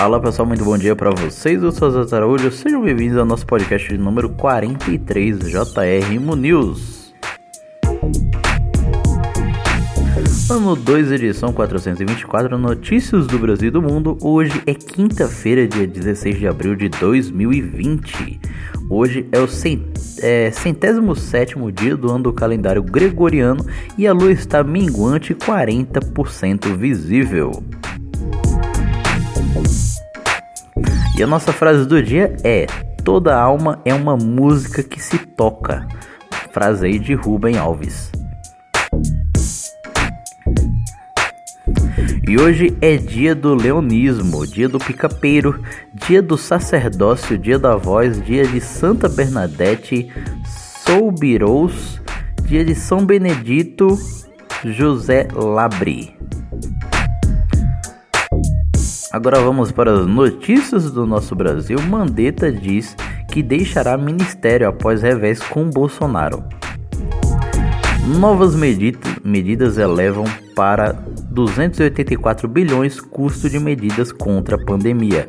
Fala pessoal, muito bom dia para vocês. Eu sou Zé Araújo, sejam bem-vindos ao nosso podcast número 43 JR Imo News. Ano 2, edição 424, Notícias do Brasil e do Mundo. Hoje é quinta-feira, dia 16 de abril de 2020. Hoje é o é, centésimo sétimo dia do ano do calendário gregoriano e a lua está minguante 40% visível. E a nossa frase do dia é: Toda alma é uma música que se toca. Frase aí de Rubem Alves. E hoje é dia do leonismo, dia do picapeiro, dia do sacerdócio, dia da voz, dia de Santa Bernadette, Soubirous, dia de São Benedito, José Labri. Agora vamos para as notícias do nosso Brasil. Mandetta diz que deixará ministério após revés com Bolsonaro. Novas medidas elevam para 284 bilhões custo de medidas contra a pandemia.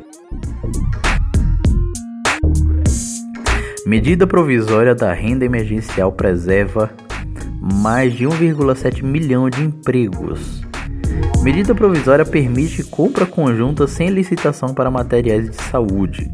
Medida provisória da renda emergencial preserva mais de 1,7 milhão de empregos. Medida provisória permite compra conjunta sem licitação para materiais de saúde.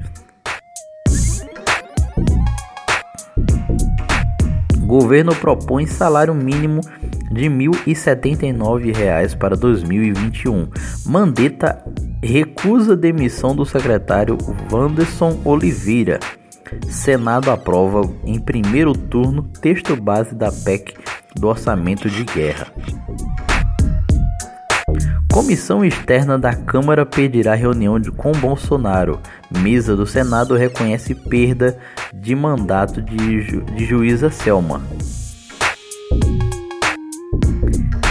Governo propõe salário mínimo de R$ 1.079 para 2021. Mandetta recusa demissão do secretário Wanderson Oliveira. Senado aprova em primeiro turno texto base da PEC do orçamento de guerra. Comissão externa da Câmara pedirá reunião de, com Bolsonaro. Mesa do Senado reconhece perda de mandato de, ju, de juíza Selma.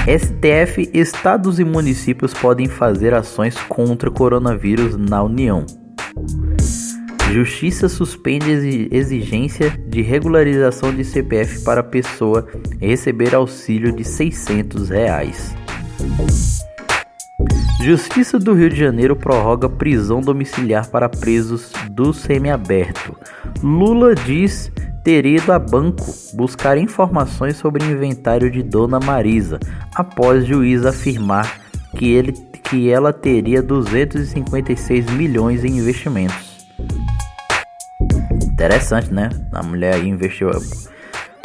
STF, estados e municípios podem fazer ações contra coronavírus na União. Justiça suspende exigência de regularização de CPF para pessoa receber auxílio de 600 reais. Justiça do Rio de Janeiro prorroga prisão domiciliar para presos do semiaberto. Lula diz ter ido a banco buscar informações sobre o inventário de Dona Marisa, após juiz afirmar que, ele, que ela teria 256 milhões em investimentos. Interessante, né? A mulher aí investiu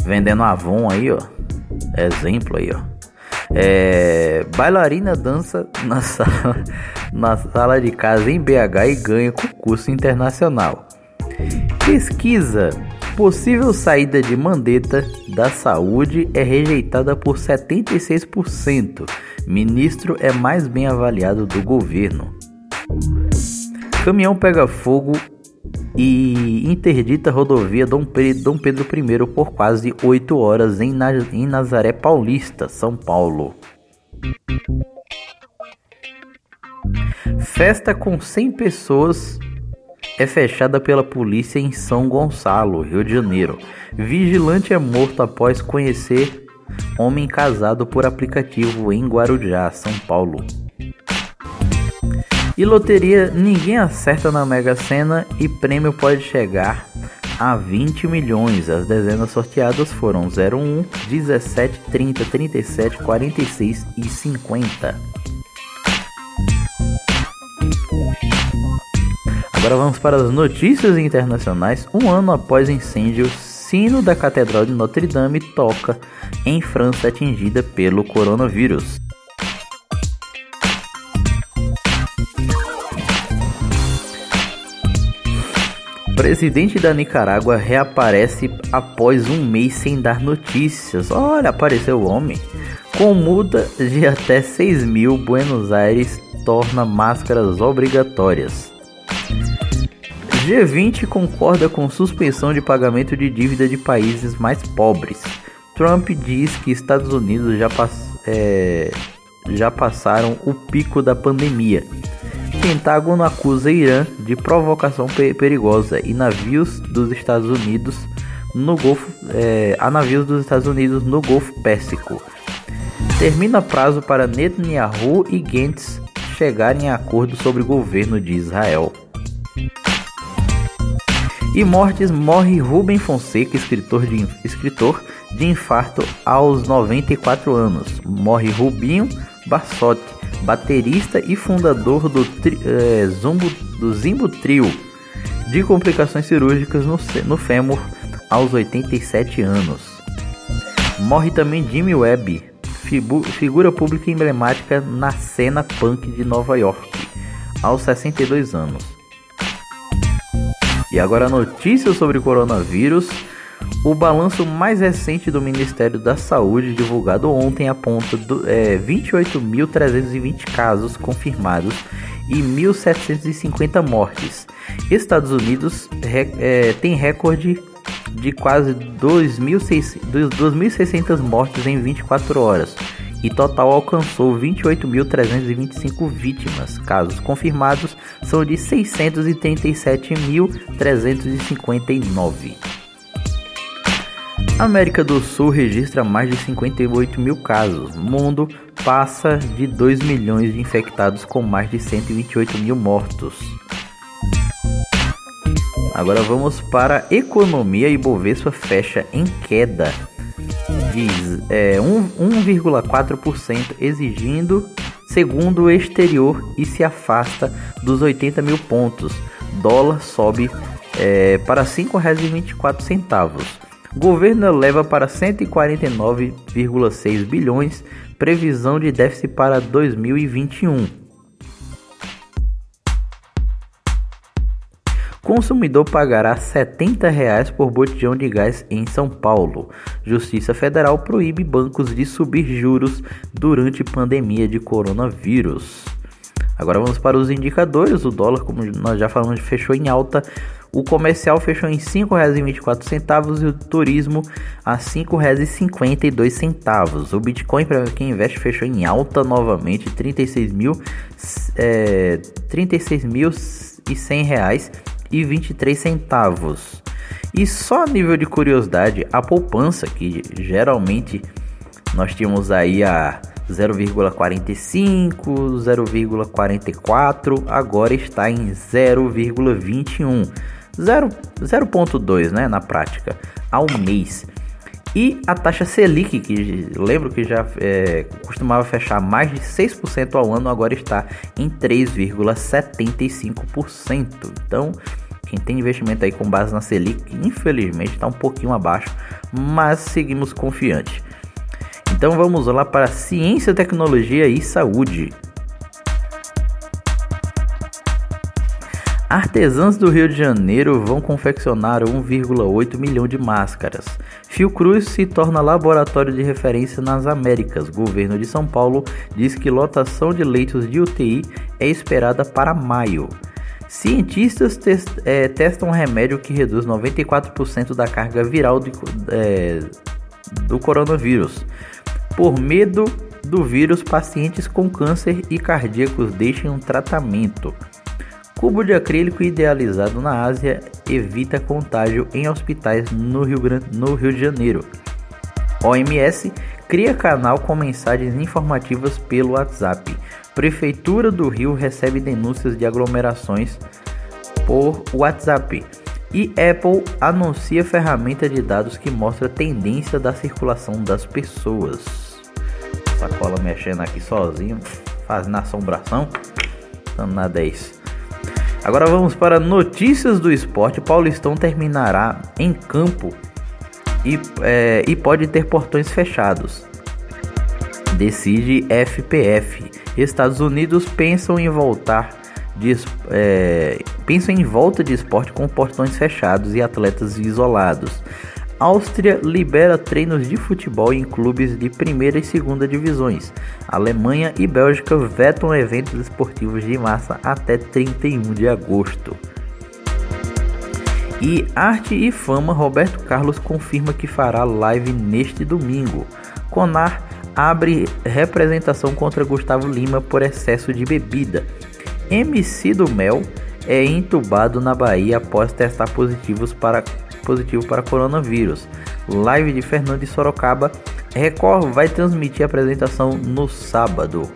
vendendo Avon aí, ó. Exemplo aí, ó. É, bailarina dança na sala, na sala de casa em BH e ganha concurso internacional. Pesquisa: possível saída de Mandetta da saúde é rejeitada por 76%. Ministro é mais bem avaliado do governo. Caminhão pega fogo e interdita a rodovia Dom Pedro, I por quase 8 horas em, em Nazaré Paulista, São Paulo. Festa com 100 pessoas é fechada pela polícia em São Gonçalo, Rio de Janeiro. Vigilante é morto após conhecer homem casado por aplicativo em Guarujá, São Paulo. E loteria, ninguém acerta na Mega Sena e prêmio pode chegar a 20 milhões. As dezenas sorteadas foram 01, 17, 30, 37, 46 e 50. Agora vamos para as notícias internacionais. Um ano após incêndio, sino da Catedral de Notre Dame toca em França atingida pelo coronavírus. Presidente da Nicarágua reaparece após um mês sem dar notícias. Olha, apareceu o homem. Com multa de até 6 mil, Buenos Aires torna máscaras obrigatórias. G20 concorda com suspensão de pagamento de dívida de países mais pobres. Trump diz que Estados Unidos já, pass é, já passaram o pico da pandemia. Pentágono acusa Irã de provocação perigosa e navios dos Estados Unidos no Golfo, é, a navios dos Estados Unidos no Golfo Pérsico. Termina prazo para Netanyahu e Gantz chegarem a acordo sobre o governo de Israel. E mortes morre Rubem Fonseca, escritor de, escritor de infarto aos 94 anos. Morre Rubinho Bassotti, baterista e fundador do, tri, é, Zumbo, do Zimbo Trio, de complicações cirúrgicas no, no fêmur aos 87 anos. Morre também Jimmy Webb, figura pública emblemática na cena punk de Nova York, aos 62 anos. E agora notícias sobre coronavírus. O balanço mais recente do Ministério da Saúde, divulgado ontem, aponta é, 28.320 casos confirmados e 1.750 mortes. Estados Unidos é, tem recorde de quase 2.600 mortes em 24 horas e total alcançou 28.325 vítimas. Casos confirmados são de 637.359. América do Sul registra mais de 58 mil casos. Mundo passa de 2 milhões de infectados com mais de 128 mil mortos. Agora vamos para a economia. Ibovespa fecha em queda de é, 1,4%, exigindo segundo o exterior e se afasta dos 80 mil pontos. Dólar sobe é, para R$ 5,24. Governo leva para 149,6 bilhões, previsão de déficit para 2021. Consumidor pagará 70 reais por botijão de gás em São Paulo. Justiça Federal proíbe bancos de subir juros durante pandemia de coronavírus. Agora vamos para os indicadores. O dólar, como nós já falamos, fechou em alta. O comercial fechou em R$ 5,24 e o turismo a R$ 5,52. O Bitcoin, para quem investe, fechou em alta novamente, R$ 36 mil, é, 36 mil e 100 reais e 23 centavos. E só a nível de curiosidade, a poupança que geralmente nós tínhamos aí a 0,45, 0,44, agora está em 0,21, 0,2, né, na prática, ao mês. E a taxa Selic, que lembro que já é, costumava fechar mais de 6% ao ano, agora está em 3,75%. Então, quem tem investimento aí com base na Selic, infelizmente está um pouquinho abaixo, mas seguimos confiantes. Então vamos lá para ciência, tecnologia e saúde. Artesãs do Rio de Janeiro vão confeccionar 1,8 milhão de máscaras. Fiocruz se torna laboratório de referência nas Américas. Governo de São Paulo diz que lotação de leitos de UTI é esperada para maio. Cientistas test, é, testam um remédio que reduz 94% da carga viral é, do coronavírus. Por medo do vírus, pacientes com câncer e cardíacos deixam um tratamento. Cubo de acrílico idealizado na Ásia evita contágio em hospitais no Rio, Grande, no Rio de Janeiro. OMS cria canal com mensagens informativas pelo WhatsApp. Prefeitura do Rio recebe denúncias de aglomerações por WhatsApp. E Apple anuncia ferramenta de dados que mostra tendência da circulação das pessoas. Sacola mexendo aqui sozinho, fazendo assombração. Nada é isso. Agora vamos para notícias do esporte. Paulistão terminará em campo e, é, e pode ter portões fechados. Decide FPF. Estados Unidos pensam em voltar de, é, pensam em volta de esporte com portões fechados e atletas isolados. Áustria libera treinos de futebol em clubes de primeira e segunda divisões. Alemanha e Bélgica vetam eventos esportivos de massa até 31 de agosto. E Arte e Fama, Roberto Carlos confirma que fará live neste domingo. Conar abre representação contra Gustavo Lima por excesso de bebida. MC do Mel é entubado na Bahia após testar positivos para, positivo para coronavírus. Live de Fernando de Sorocaba. Record vai transmitir a apresentação no sábado.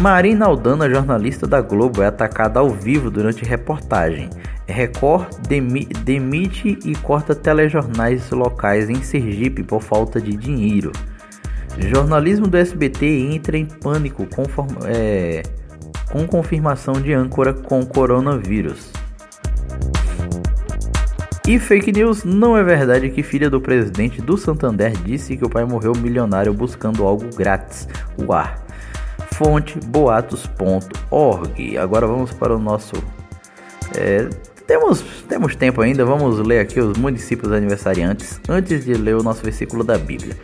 Marina Aldana, jornalista da Globo, é atacada ao vivo durante reportagem. Record demi demite e corta telejornais locais em Sergipe por falta de dinheiro. Jornalismo do SBT entra em pânico com, é, com confirmação de âncora com coronavírus. E fake news não é verdade que filha do presidente do Santander disse que o pai morreu milionário buscando algo grátis. O ar. Fonte boatos.org. Agora vamos para o nosso. É, temos, temos tempo ainda, vamos ler aqui os municípios aniversariantes antes de ler o nosso versículo da Bíblia.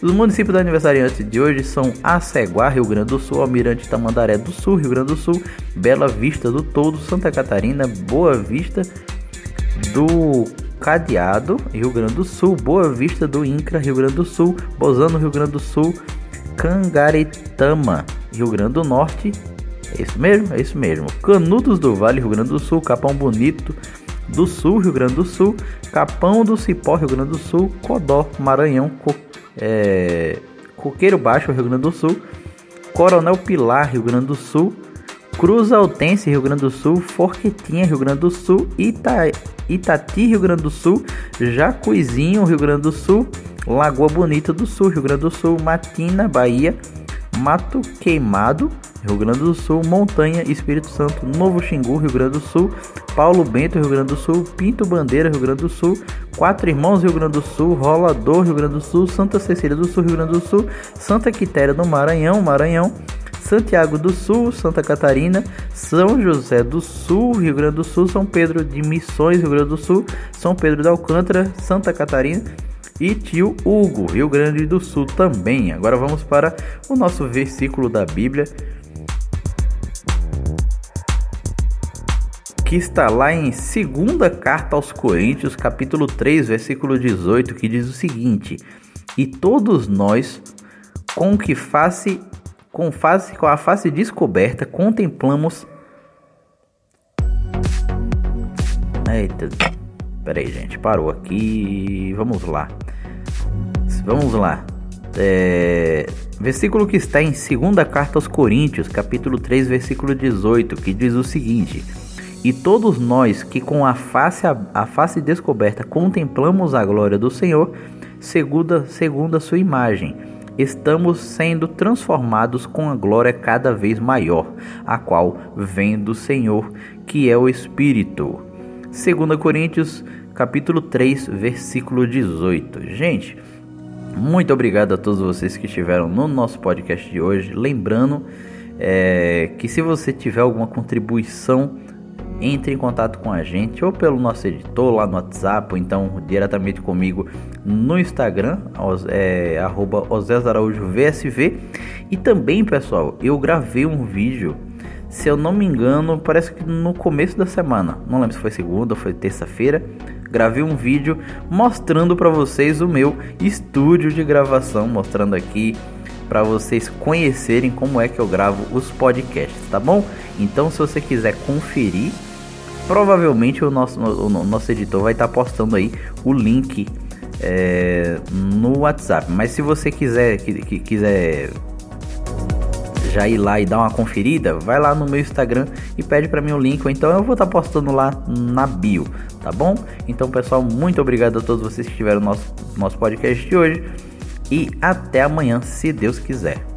Os municípios aniversariantes de hoje são Aceguá, Rio Grande do Sul, Almirante Tamandaré do Sul, Rio Grande do Sul, Bela Vista do Todo, Santa Catarina, Boa Vista do Cadeado, Rio Grande do Sul, Boa Vista do Incra, Rio Grande do Sul, Bozano, Rio Grande do Sul, Cangaretama, Rio Grande do Norte. É isso mesmo? É isso mesmo. Canudos do Vale, Rio Grande do Sul, Capão Bonito do Sul, Rio Grande do Sul, Capão do Cipó, Rio Grande do Sul, Codó, Maranhão, Co é, Coqueiro Baixo, Rio Grande do Sul, Coronel Pilar, Rio Grande do Sul, Cruz Altense, Rio Grande do Sul, Forquetinha, Rio Grande do Sul, Ita Itati, Rio Grande do Sul, Jacuizinho, Rio Grande do Sul, Lagoa Bonita do Sul, Rio Grande do Sul, Matina, Bahia, Mato Queimado, Rio Grande do Sul, Montanha, Espírito Santo, Novo Xingu, Rio Grande do Sul, Paulo Bento, Rio Grande do Sul, Pinto Bandeira, Rio Grande do Sul, Quatro Irmãos, Rio Grande do Sul, Rolador, Rio Grande do Sul, Santa Cecília do Sul, Rio Grande do Sul, Santa Quitéria do Maranhão, Maranhão, Santiago do Sul, Santa Catarina, São José do Sul, Rio Grande do Sul, São Pedro de Missões, Rio Grande do Sul, São Pedro de Alcântara, Santa Catarina e tio Hugo, Rio Grande do Sul também. Agora vamos para o nosso versículo da Bíblia. Que está lá em segunda carta aos Coríntios, capítulo 3, versículo 18, que diz o seguinte: E todos nós, com que face com, face, com a face descoberta, contemplamos. Eita, peraí, gente, parou aqui. Vamos lá. Vamos lá. É, versículo que está em 2 carta aos Coríntios, capítulo 3, versículo 18, que diz o seguinte: E todos nós que com a face, a, a face descoberta contemplamos a glória do Senhor, segundo, segundo a sua imagem estamos sendo transformados com a glória cada vez maior, a qual vem do Senhor, que é o Espírito. 2 Coríntios, capítulo 3, versículo 18. Gente, muito obrigado a todos vocês que estiveram no nosso podcast de hoje. Lembrando é, que se você tiver alguma contribuição entre em contato com a gente ou pelo nosso editor lá no WhatsApp ou então diretamente comigo no Instagram, é, arroba VSV. E também, pessoal, eu gravei um vídeo, se eu não me engano, parece que no começo da semana, não lembro se foi segunda ou foi terça-feira, gravei um vídeo mostrando para vocês o meu estúdio de gravação, mostrando aqui para vocês conhecerem como é que eu gravo os podcasts, tá bom? Então, se você quiser conferir, provavelmente o nosso, o, nosso editor vai estar tá postando aí o link é, no WhatsApp. Mas se você quiser, que, que, quiser já ir lá e dar uma conferida, vai lá no meu Instagram e pede para mim o link, ou então eu vou estar tá postando lá na bio, tá bom? Então, pessoal, muito obrigado a todos vocês que estiveram no nosso, nosso podcast de hoje e até amanhã, se Deus quiser.